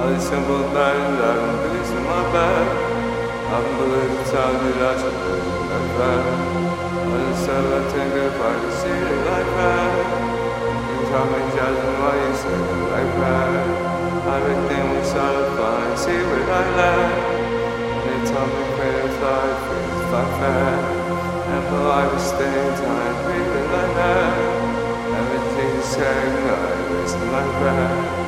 These simple things I in my. I can believe the time that I should. All the stuff I think if I could see it like that. You tell me judging why you say it like that. Everything was so fine, see what I like. They told me creative life is like that. And for I was staying time, breathing like that. Everything's saying I listen like that.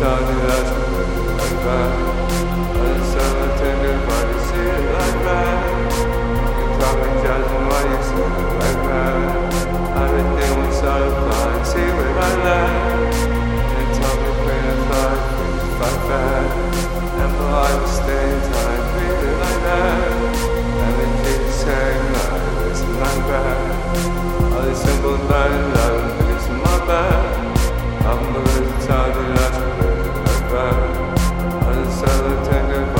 sun has come back. tender